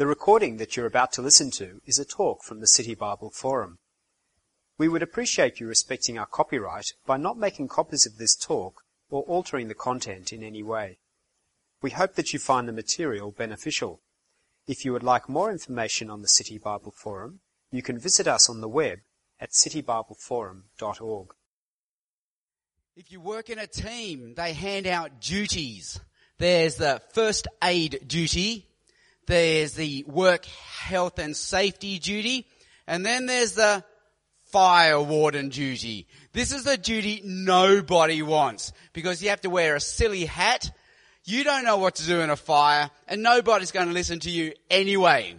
The recording that you're about to listen to is a talk from the City Bible Forum. We would appreciate you respecting our copyright by not making copies of this talk or altering the content in any way. We hope that you find the material beneficial. If you would like more information on the City Bible Forum, you can visit us on the web at citybibleforum.org. If you work in a team, they hand out duties. There's the first aid duty, there's the work health and safety duty, and then there's the fire warden duty. This is the duty nobody wants because you have to wear a silly hat. You don't know what to do in a fire and nobody's going to listen to you anyway.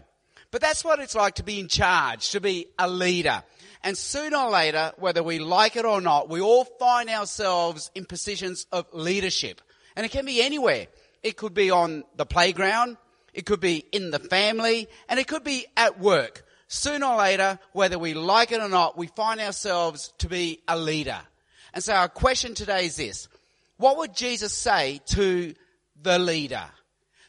But that's what it's like to be in charge, to be a leader. And sooner or later, whether we like it or not, we all find ourselves in positions of leadership. And it can be anywhere. It could be on the playground. It could be in the family and it could be at work. Sooner or later, whether we like it or not, we find ourselves to be a leader. And so our question today is this. What would Jesus say to the leader?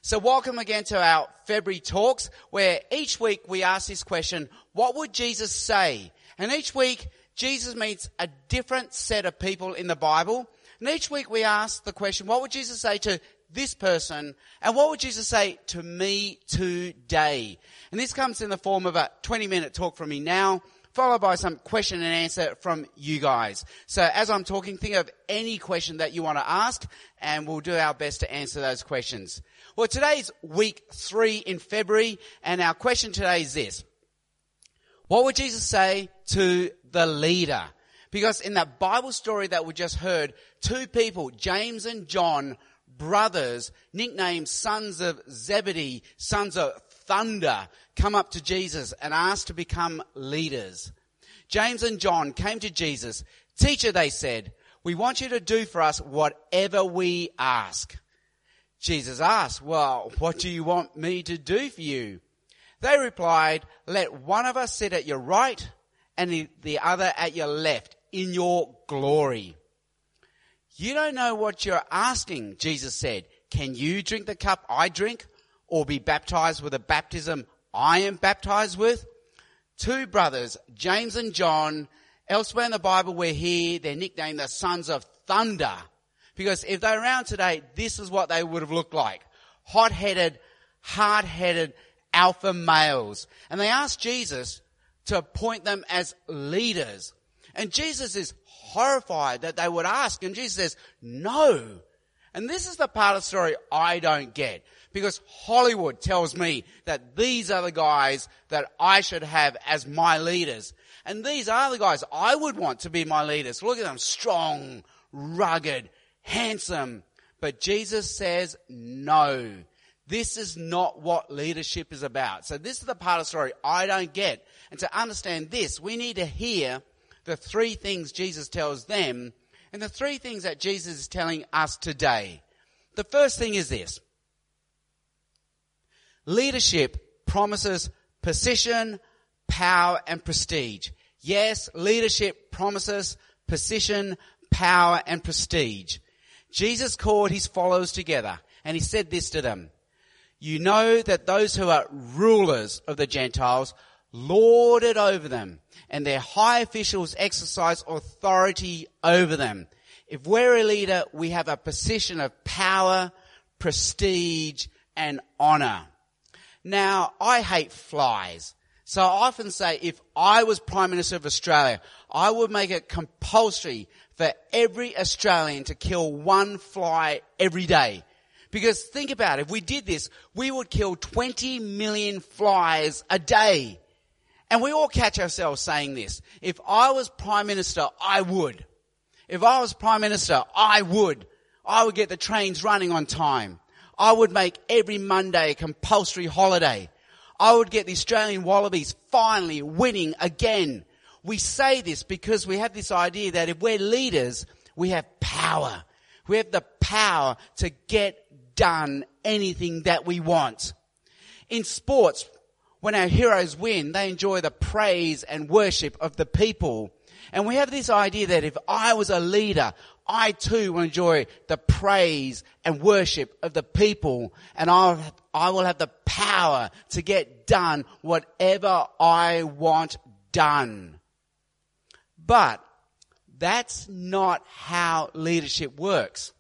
So welcome again to our February talks where each week we ask this question, what would Jesus say? And each week Jesus meets a different set of people in the Bible. And each week we ask the question, what would Jesus say to this person, and what would Jesus say to me today? And this comes in the form of a 20 minute talk from me now, followed by some question and answer from you guys. So as I'm talking, think of any question that you want to ask, and we'll do our best to answer those questions. Well, today's week three in February, and our question today is this. What would Jesus say to the leader? Because in that Bible story that we just heard, two people, James and John, brothers, nicknamed sons of Zebedee, sons of thunder, come up to Jesus and ask to become leaders. James and John came to Jesus. Teacher, they said, we want you to do for us whatever we ask. Jesus asked, well, what do you want me to do for you? They replied, let one of us sit at your right and the other at your left in your glory. You don't know what you're asking, Jesus said. Can you drink the cup I drink or be baptized with the baptism I am baptized with? Two brothers, James and John, elsewhere in the Bible we're here, they're nicknamed the sons of thunder. Because if they're around today, this is what they would have looked like. Hot-headed, hard-headed alpha males. And they asked Jesus to appoint them as leaders. And Jesus is horrified that they would ask. And Jesus says, no. And this is the part of the story I don't get. Because Hollywood tells me that these are the guys that I should have as my leaders. And these are the guys I would want to be my leaders. Look at them, strong, rugged, handsome. But Jesus says, no. This is not what leadership is about. So this is the part of the story I don't get. And to understand this, we need to hear the three things Jesus tells them and the three things that Jesus is telling us today. The first thing is this. Leadership promises position, power, and prestige. Yes, leadership promises position, power, and prestige. Jesus called his followers together and he said this to them. You know that those who are rulers of the Gentiles lord it over them and their high officials exercise authority over them. If we're a leader, we have a position of power, prestige, and honor. Now, I hate flies. So I often say if I was Prime Minister of Australia, I would make it compulsory for every Australian to kill one fly every day. Because think about it, if we did this, we would kill 20 million flies a day. And we all catch ourselves saying this. If I was Prime Minister, I would. If I was Prime Minister, I would. I would get the trains running on time. I would make every Monday a compulsory holiday. I would get the Australian Wallabies finally winning again. We say this because we have this idea that if we're leaders, we have power. We have the power to get done anything that we want. In sports, when our heroes win, they enjoy the praise and worship of the people. And we have this idea that if I was a leader, I too will enjoy the praise and worship of the people and I'll, I will have the power to get done whatever I want done. But that's not how leadership works.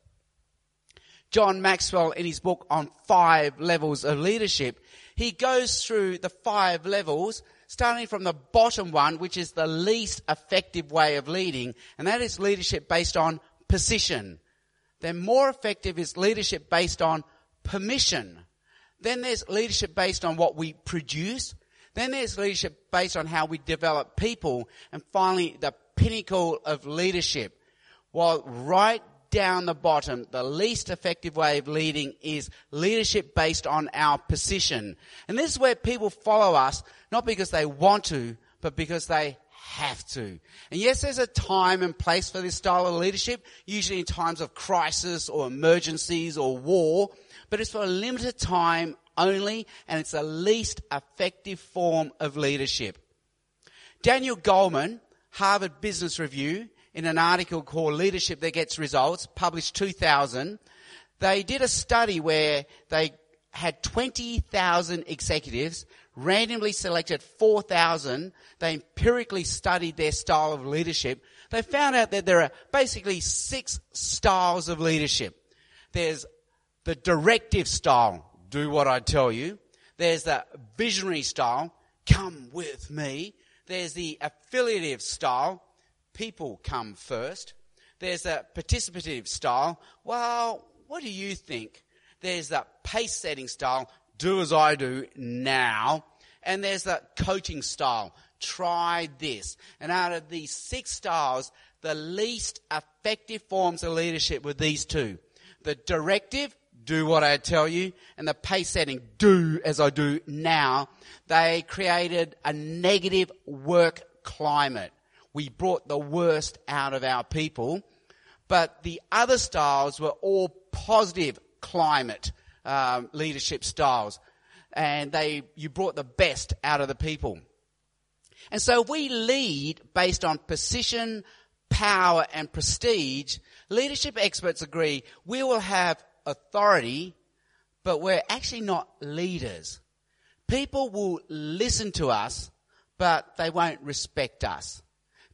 John Maxwell in his book on five levels of leadership, he goes through the five levels starting from the bottom one, which is the least effective way of leading, and that is leadership based on position. Then more effective is leadership based on permission. Then there's leadership based on what we produce. Then there's leadership based on how we develop people. And finally, the pinnacle of leadership. While right down the bottom, the least effective way of leading is leadership based on our position. And this is where people follow us, not because they want to, but because they have to. And yes, there's a time and place for this style of leadership, usually in times of crisis or emergencies or war, but it's for a limited time only, and it's the least effective form of leadership. Daniel Goleman, Harvard Business Review, in an article called Leadership That Gets Results, published 2000, they did a study where they had 20,000 executives, randomly selected 4,000. They empirically studied their style of leadership. They found out that there are basically six styles of leadership. There's the directive style, do what I tell you. There's the visionary style, come with me. There's the affiliative style, people come first. There's a participative style. Well, what do you think? There's the pace setting style. Do as I do now. And there's the coaching style. Try this. And out of these six styles, the least effective forms of leadership were these two. The directive, do what I tell you, and the pace setting, do as I do now. They created a negative work climate we brought the worst out of our people. But the other styles were all positive climate um, leadership styles, and they you brought the best out of the people. And so we lead based on position, power, and prestige. Leadership experts agree we will have authority, but we're actually not leaders. People will listen to us, but they won't respect us.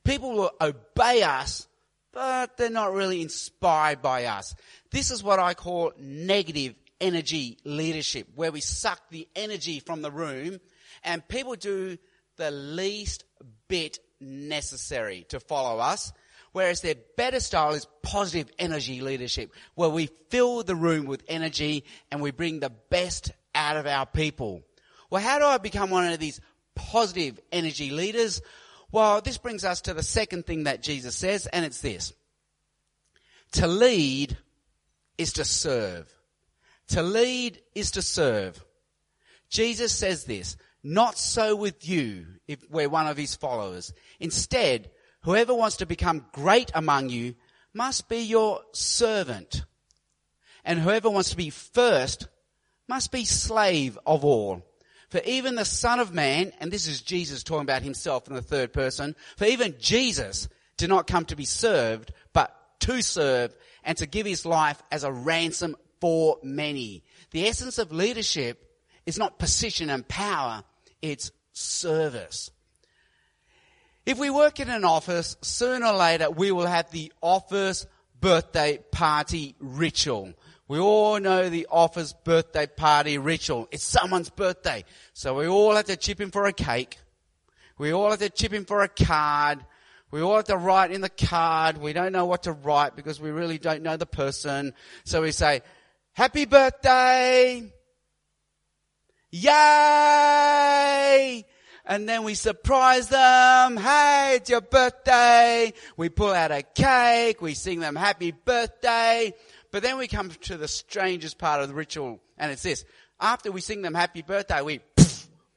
People will obey us, but they're not really inspired by us. This is what I call negative energy leadership, where we suck the energy from the room and people do the least bit necessary to follow us. Whereas their better style is positive energy leadership, where we fill the room with energy and we bring the best out of our people. Well, how do I become one of these positive energy leaders? Well, this brings us to the second thing that Jesus says, and it's this. To lead is to serve. To lead is to serve. Jesus says this, not so with you if we're one of his followers. Instead, whoever wants to become great among you must be your servant. And whoever wants to be first must be slave of all. For even the Son of Man, and this is Jesus talking about himself in the third person, for even Jesus did not come to be served, but to serve and to give his life as a ransom for many. The essence of leadership is not position and power, it's service. If we work in an office, sooner or later we will have the office birthday party ritual. We all know the office birthday party ritual. It's someone's birthday. So we all have to chip in for a cake. We all have to chip in for a card. We all have to write in the card. We don't know what to write because we really don't know the person. So we say, happy birthday. Yay! And then we surprise them. Hey, it's your birthday. We pull out a cake. We sing them happy birthday. But then we come to the strangest part of the ritual, and it's this. After we sing them happy birthday, we,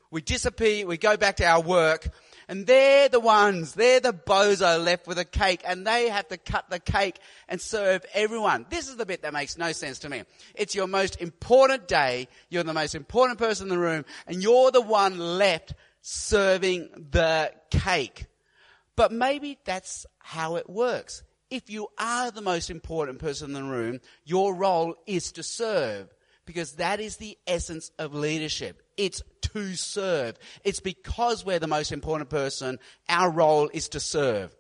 we disappear, we go back to our work, and they're the ones, they're the bozo left with a cake, and they have to cut the cake and serve everyone. This is the bit that makes no sense to me. It's your most important day, you're the most important person in the room, and you're the one left serving the cake. But maybe that's how it works. If you are the most important person in the room, your role is to serve because that is the essence of leadership. It's to serve. It's because we're the most important person, our role is to serve.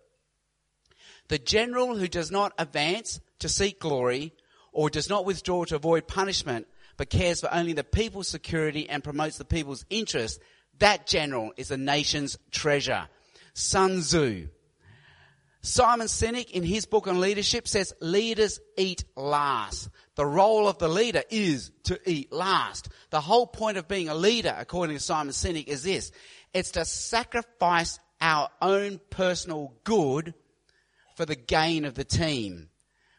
The general who does not advance to seek glory or does not withdraw to avoid punishment but cares for only the people's security and promotes the people's interests, that general is a nation's treasure. Sun Tzu. Simon Sinek in his book on leadership says leaders eat last. The role of the leader is to eat last. The whole point of being a leader, according to Simon Sinek, is this. It's to sacrifice our own personal good for the gain of the team.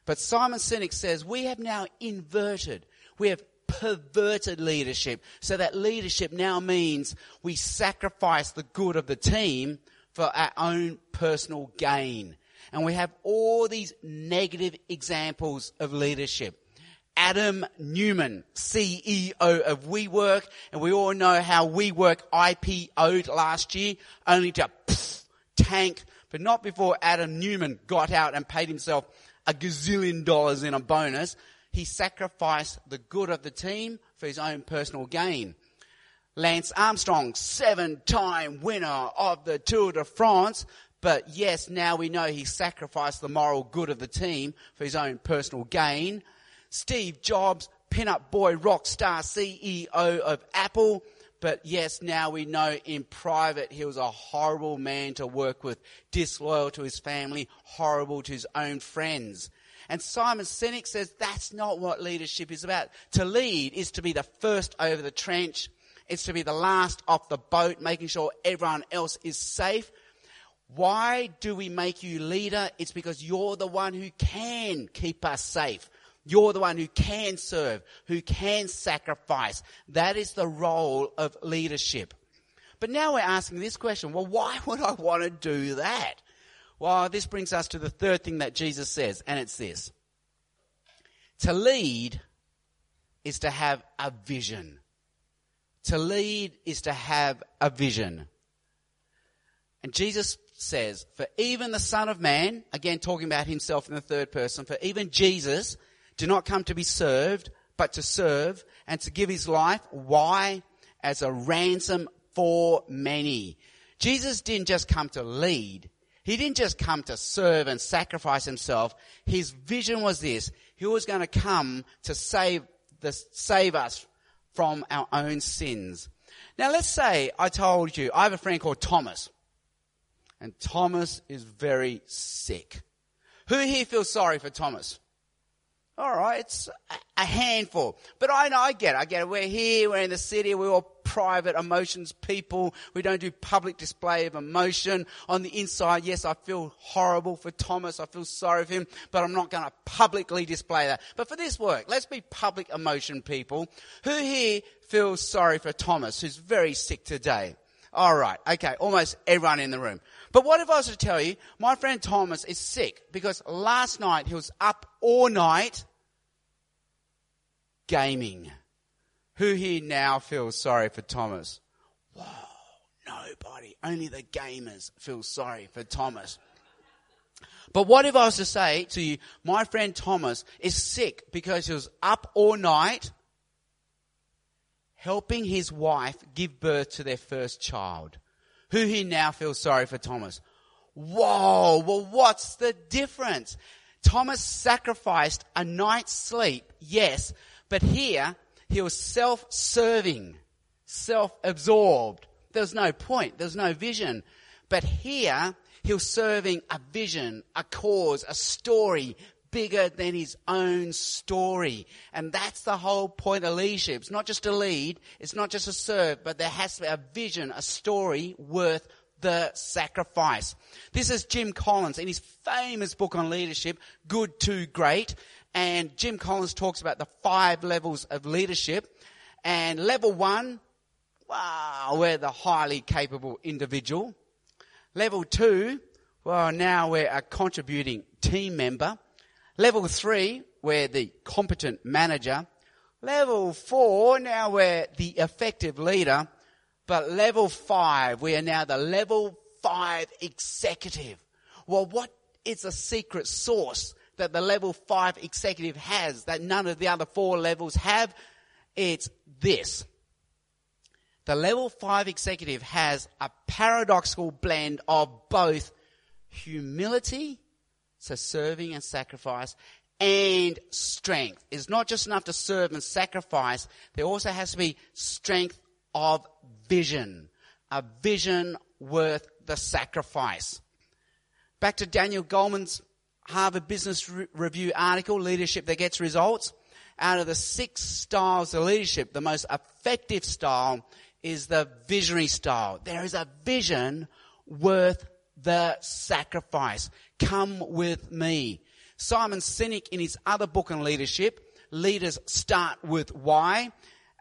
But Simon Sinek says we have now inverted. We have perverted leadership so that leadership now means we sacrifice the good of the team for our own personal gain. And we have all these negative examples of leadership. Adam Neumann, CEO of WeWork, and we all know how WeWork IPO'd last year, only to pff, tank, but not before Adam Neumann got out and paid himself a gazillion dollars in a bonus. He sacrificed the good of the team for his own personal gain. Lance Armstrong, seven-time winner of the Tour de France, but yes, now we know he sacrificed the moral good of the team for his own personal gain. Steve Jobs, pin-up boy, rock star, CEO of Apple, but yes, now we know in private he was a horrible man to work with, disloyal to his family, horrible to his own friends. And Simon Sinek says that's not what leadership is about. To lead is to be the first over the trench, it's to be the last off the boat, making sure everyone else is safe. Why do we make you leader? It's because you're the one who can keep us safe. You're the one who can serve, who can sacrifice. That is the role of leadership. But now we're asking this question, well, why would I want to do that? Well, this brings us to the third thing that Jesus says, and it's this. To lead is to have a vision. To lead is to have a vision. And Jesus says, for even the Son of Man, again talking about himself in the third person, for even Jesus did not come to be served, but to serve and to give his life. Why? As a ransom for many. Jesus didn't just come to lead. He didn't just come to serve and sacrifice himself. His vision was this. He was going to come to save the, save us from our own sins. Now let's say I told you, I have a friend called Thomas. And Thomas is very sick. Who here feels sorry for Thomas? All right, it's a handful. But I know, I get it. I get it. We're here, we're in the city, we're all private emotions people. We don't do public display of emotion. On the inside, yes, I feel horrible for Thomas. I feel sorry for him, but I'm not going to publicly display that. But for this work, let's be public emotion people. Who here feels sorry for Thomas, who's very sick today? All right. Okay. Almost everyone in the room. But what if I was to tell you, my friend Thomas is sick because last night he was up all night gaming. Who here now feels sorry for Thomas? Whoa, nobody. Only the gamers feel sorry for Thomas. But what if I was to say to you, my friend Thomas is sick because he was up all night helping his wife give birth to their first child. Who here now feels sorry for Thomas? Whoa, well what's the difference? Thomas sacrificed a night's sleep, yes, but here he was self-serving, self-absorbed. There was no point, there was no vision. But here he was serving a vision, a cause, a story, bigger than his own story. And that's the whole point of leadership. It's not just to lead, it's not just to serve, but there has to be a vision, a story worth the sacrifice. This is Jim Collins in his famous book on leadership, Good to Great. And Jim Collins talks about the five levels of leadership. And level one, wow, we're the highly capable individual. Level two, well, now we're a contributing team member. Level three, we're the competent manager. Level four, now we're the effective leader. But level five, we are now the level five executive. Well, what is a secret source that the level five executive has that none of the other four levels have? It's this. The level five executive has a paradoxical blend of both humility, so serving and sacrifice, and strength. It's not just enough to serve and sacrifice. There also has to be strength of vision. A vision worth the sacrifice. Back to Daniel Goleman's Harvard Business Review article, Leadership That Gets Results. Out of the six styles of leadership, the most effective style is the visionary style. There is a vision worth the sacrifice. Come with me. Simon Sinek in his other book on leadership, leaders start with why.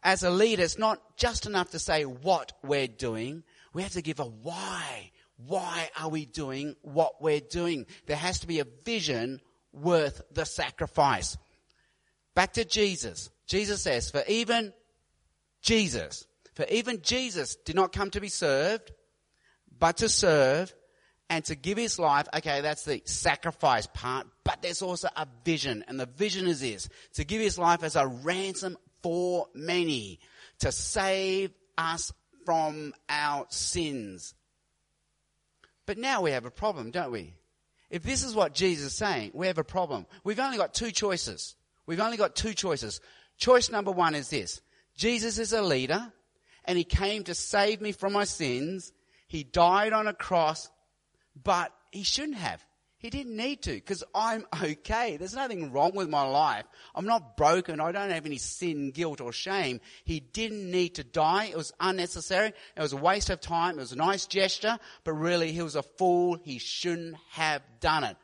As a leader, it's not just enough to say what we're doing. We have to give a why. Why are we doing what we're doing? There has to be a vision worth the sacrifice. Back to Jesus. Jesus says, for even Jesus, for even Jesus did not come to be served, but to serve and to give his life. Okay, that's the sacrifice part, but there's also a vision. And the vision is this, to give his life as a ransom for many, to save us from our sins. But now we have a problem, don't we? If this is what Jesus is saying, we have a problem. We've only got two choices. We've only got two choices. Choice number one is this. Jesus is a leader and he came to save me from my sins. He died on a cross, but he shouldn't have. He didn't need to because I'm okay. There's nothing wrong with my life. I'm not broken. I don't have any sin, guilt or shame. He didn't need to die. It was unnecessary. It was a waste of time. It was a nice gesture, but really he was a fool. He shouldn't have done it.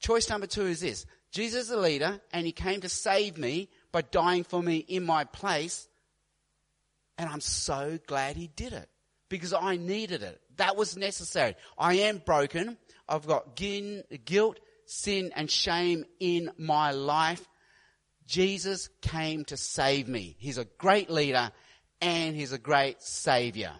Choice number two is this. Jesus is a leader and he came to save me by dying for me in my place. And I'm so glad he did it because I needed it. That was necessary. I am broken. I've got guilt, sin and shame in my life. Jesus came to save me. He's a great leader and he's a great savior.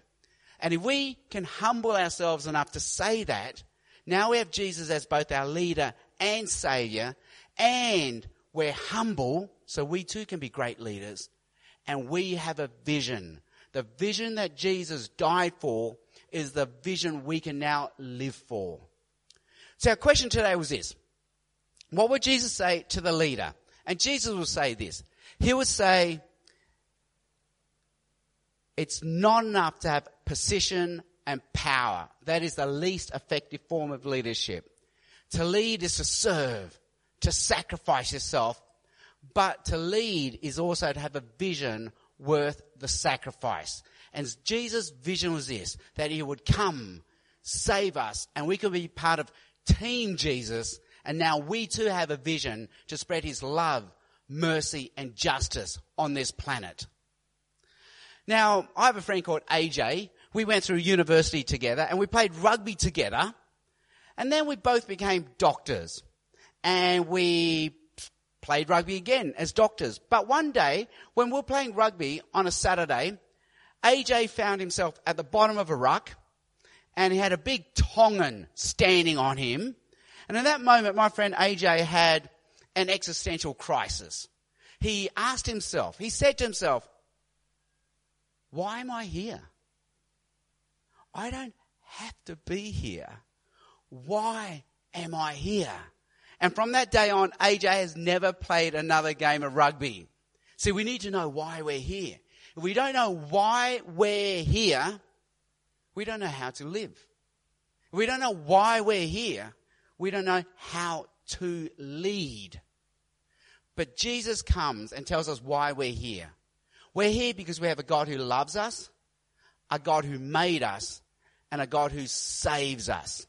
And if we can humble ourselves enough to say that, now we have Jesus as both our leader and savior and we're humble so we too can be great leaders and we have a vision. The vision that Jesus died for is the vision we can now live for. So our question today was this. What would Jesus say to the leader? And Jesus will say this. He would say, it's not enough to have position and power. That is the least effective form of leadership. To lead is to serve, to sacrifice yourself, but to lead is also to have a vision worth the sacrifice. And Jesus' vision was this, that he would come, save us, and we could be part of Team Jesus, and now we too have a vision to spread his love, mercy, and justice on this planet. Now, I have a friend called AJ. We went through university together and we played rugby together. And then we both became doctors. And we played rugby again as doctors. But one day, when we were playing rugby on a Saturday, AJ found himself at the bottom of a ruck and he had a big Tongan standing on him. And in that moment, my friend AJ had an existential crisis. He asked himself, he said to himself, why am I here? I don't have to be here. Why am I here? And from that day on, AJ has never played another game of rugby. See, we need to know why we're here. If we don't know why we're here, we don't know how to live. We don't know why we're here. We don't know how to lead. But Jesus comes and tells us why we're here. We're here because we have a God who loves us, a God who made us, and a God who saves us.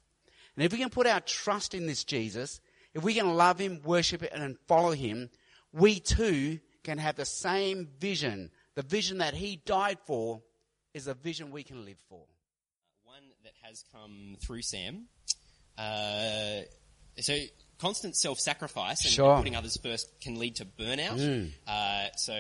And if we can put our trust in this Jesus, if we can love him, worship him, and follow him, we too can have the same vision. The vision that he died for is a vision we can live for has come through Sam. Uh, so constant self-sacrifice and sure. putting others first can lead to burnout. Mm. Uh, so,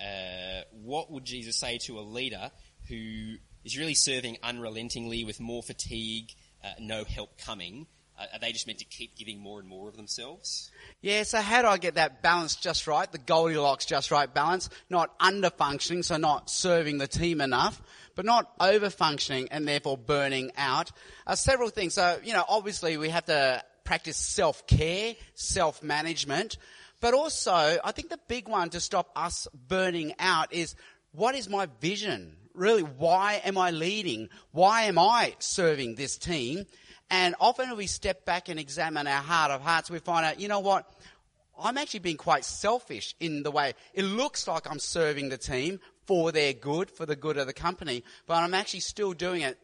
uh, what would Jesus say to a leader who is really serving unrelentingly with more fatigue, uh, no help coming, are they just meant to keep giving more and more of themselves? Yeah, so how do I get that balance just right, the Goldilocks just right balance? Not under functioning, so not serving the team enough, but not over functioning and therefore burning out. Uh, several things. So, you know, obviously we have to practice self-care, self-management, but also I think the big one to stop us burning out is what is my vision? Really, why am I leading? Why am I serving this team? And often we step back and examine our heart of hearts, we find out, you know what? I'm actually being quite selfish in the way it looks like I'm serving the team for their good, for the good of the company, but I'm actually still doing it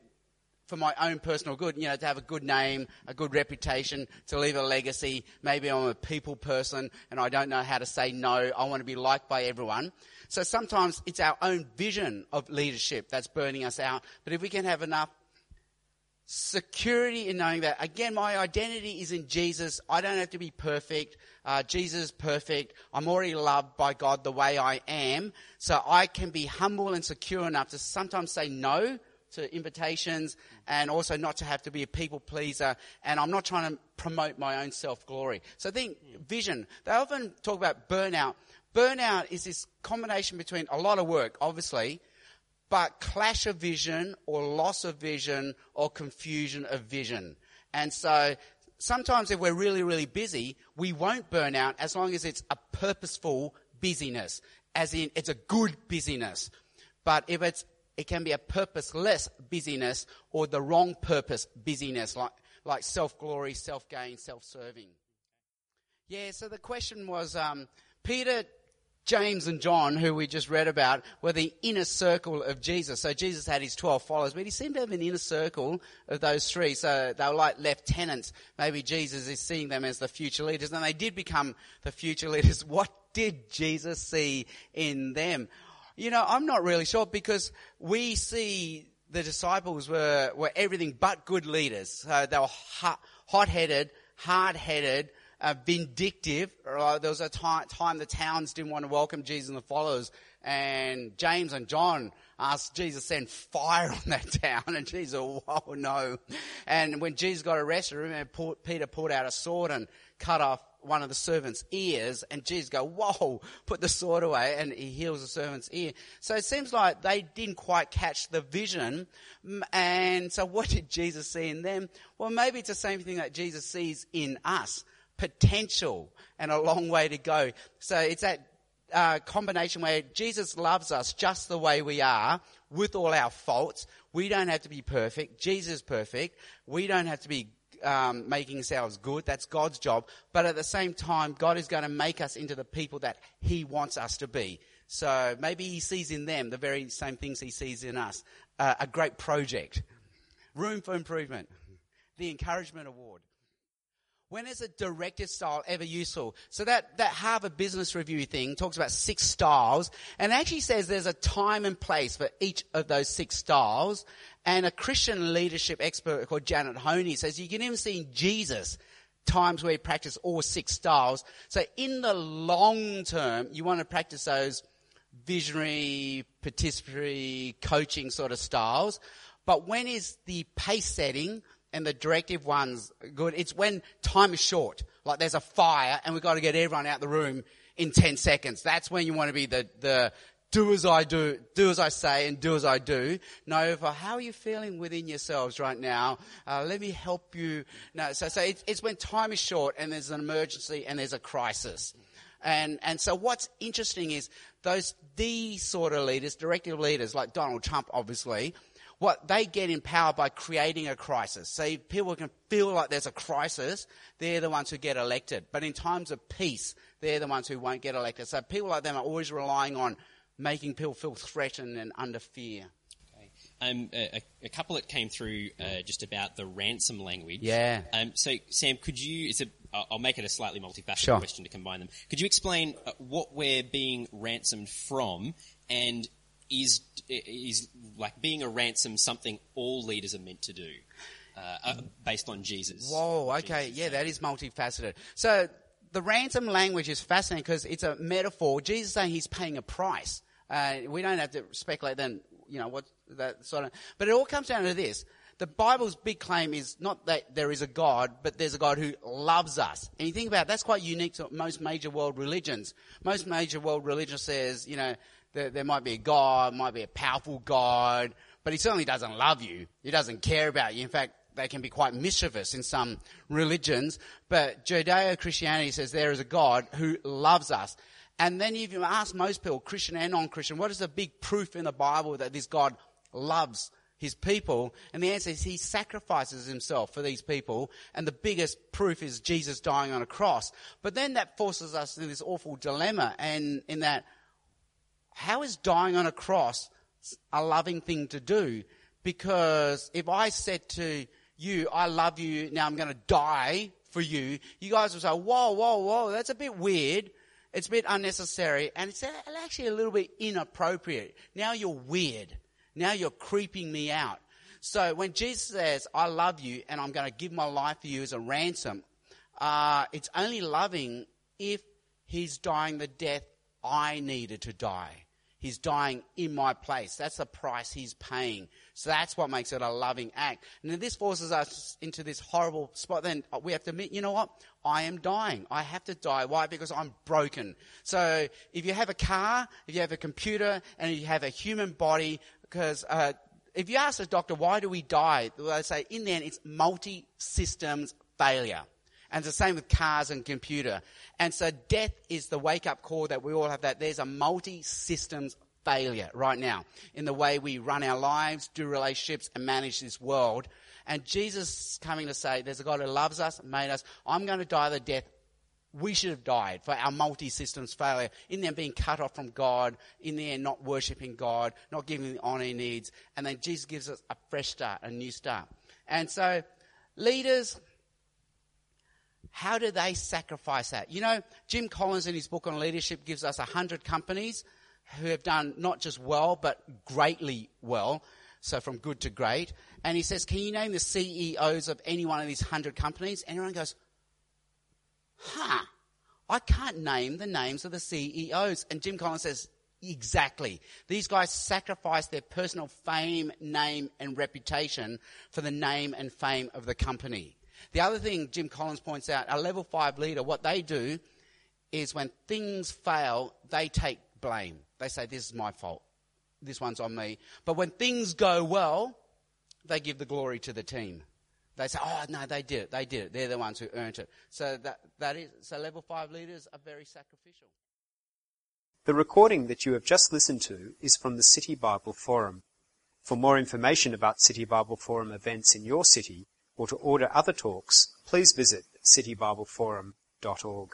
for my own personal good, you know, to have a good name, a good reputation, to leave a legacy. Maybe I'm a people person and I don't know how to say no. I want to be liked by everyone. So sometimes it's our own vision of leadership that's burning us out. But if we can have enough security in knowing that, again, my identity is in Jesus. I don't have to be perfect. Uh, Jesus is perfect. I'm already loved by God the way I am. So I can be humble and secure enough to sometimes say no to invitations and also not to have to be a people pleaser. And I'm not trying to promote my own self glory. So I think vision, they often talk about burnout. Burnout is this combination between a lot of work, obviously, but clash of vision or loss of vision or confusion of vision. And so sometimes if we're really, really busy, we won't burn out as long as it's a purposeful busyness, as in it's a good busyness. But if it's, it can be a purposeless busyness or the wrong purpose busyness, like, like self-glory, self-gain, self-serving. Yeah, so the question was, um, Peter James and John, who we just read about, were the inner circle of Jesus. So Jesus had his 12 followers, but he seemed to have an inner circle of those three. So they were like lieutenants. Maybe Jesus is seeing them as the future leaders, and they did become the future leaders. What did Jesus see in them? You know, I'm not really sure because we see the disciples were, were everything but good leaders. So they were hot-headed, hard-headed, uh, vindictive. Uh, there was a time, time the towns didn't want to welcome Jesus and the followers, and James and John asked Jesus send fire on that town, and Jesus, oh no. And when Jesus got arrested, remember Peter pulled out a sword and cut off one of the servant's ears, and Jesus go, whoa, put the sword away, and he heals the servant's ear. So it seems like they didn't quite catch the vision, and so what did Jesus see in them? Well, maybe it's the same thing that Jesus sees in us potential and a long way to go. So it's that uh, combination where Jesus loves us just the way we are with all our faults. We don't have to be perfect. Jesus perfect. We don't have to be um, making ourselves good. That's God's job. But at the same time, God is going to make us into the people that He wants us to be. So maybe He sees in them the very same things He sees in us. Uh, a great project. Room for improvement. The Encouragement Award. When is a directive style ever useful? So that, that Harvard Business Review thing talks about six styles and actually says there's a time and place for each of those six styles. And a Christian leadership expert called Janet Honey says you can even see in Jesus times where he practiced all six styles. So in the long term, you want to practice those visionary, participatory, coaching sort of styles. But when is the pace setting and the directive one's good. It's when time is short. Like there's a fire and we've got to get everyone out of the room in 10 seconds. That's when you want to be the, the do as I do, do as I say and do as I do. No, for how are you feeling within yourselves right now? Uh, let me help you. No, so, so it's, it's when time is short and there's an emergency and there's a crisis. And, and so what's interesting is those D sort of leaders, directive leaders like Donald Trump, obviously, what they get empowered by creating a crisis. So people can feel like there's a crisis, they're the ones who get elected. But in times of peace, they're the ones who won't get elected. So people like them are always relying on making people feel threatened and under fear. Um, a, a, couple that came through uh, just about the ransom language. Yeah. Um, so, Sam, could you? It's a. I'll make it a slightly multifaceted sure. question to combine them. Could you explain uh, what we're being ransomed from, and is is like being a ransom something all leaders are meant to do, uh, uh, based on Jesus. Whoa, okay, Jesus yeah, that is multifaceted. So the ransom language is fascinating because it's a metaphor. Jesus saying he's paying a price. Uh, we don't have to speculate then, you know, what that sort of, but it all comes down to this. The Bible's big claim is not that there is a God, but there's a God who loves us. And you think about it, that's quite unique to most major world religions. Most major world religions says, you know, there, there might be a God, might be a powerful God, but he certainly doesn't love you. He doesn't care about you. In fact, they can be quite mischievous in some religions, but Judeo-Christianity says there is a God who loves us. And then if you ask most people, Christian and non-Christian, what is the big proof in the Bible that this God loves his people? And the answer is he sacrifices himself for these people. And the biggest proof is Jesus dying on a cross. But then that forces us into this awful dilemma and in that, how is dying on a cross a loving thing to do? Because if I said to you, I love you, now I'm going to die for you, you guys will say, whoa, whoa, whoa, that's a bit weird. It's a bit unnecessary and it's actually a little bit inappropriate. Now you're weird. Now you're creeping me out. So when Jesus says, I love you and I'm going to give my life for you as a ransom, uh, it's only loving if he's dying the death I needed to die. He's dying in my place. That's the price he's paying. So that's what makes it a loving act. And then this forces us into this horrible spot. Then we have to admit, you know what? I am dying. I have to die. Why? Because I'm broken. So if you have a car, if you have a computer, and you have a human body, because uh, if you ask a doctor, why do we die? They say, in the end, it's multi-systems failure. And it's the same with cars and computer. And so death is the wake up call that we all have that there's a multi-systems failure right now in the way we run our lives, do relationships and manage this world. And Jesus coming to say there's a God who loves us, made us. I'm going to die the death we should have died for our multi-systems failure, in them being cut off from God, in the end not worshipping God, not giving the honor he needs. And then Jesus gives us a fresh start, a new start. And so leaders, how do they sacrifice that? You know, Jim Collins in his book on leadership gives us a hundred companies who have done not just well, but greatly well. So from good to great. And he says, can you name the CEOs of any one of these hundred companies? And everyone goes, huh, I can't name the names of the CEOs. And Jim Collins says, exactly. These guys sacrifice their personal fame, name, and reputation for the name and fame of the company. The other thing Jim Collins points out, a level five leader, what they do is when things fail, they take blame. They say, this is my fault. This one's on me. But when things go well, they give the glory to the team. They say, oh no, they did it. They did it. They're the ones who earned it. So that, that is, so level five leaders are very sacrificial. The recording that you have just listened to is from the City Bible Forum. For more information about City Bible Forum events in your city, or to order other talks, please visit citybibleforum.org.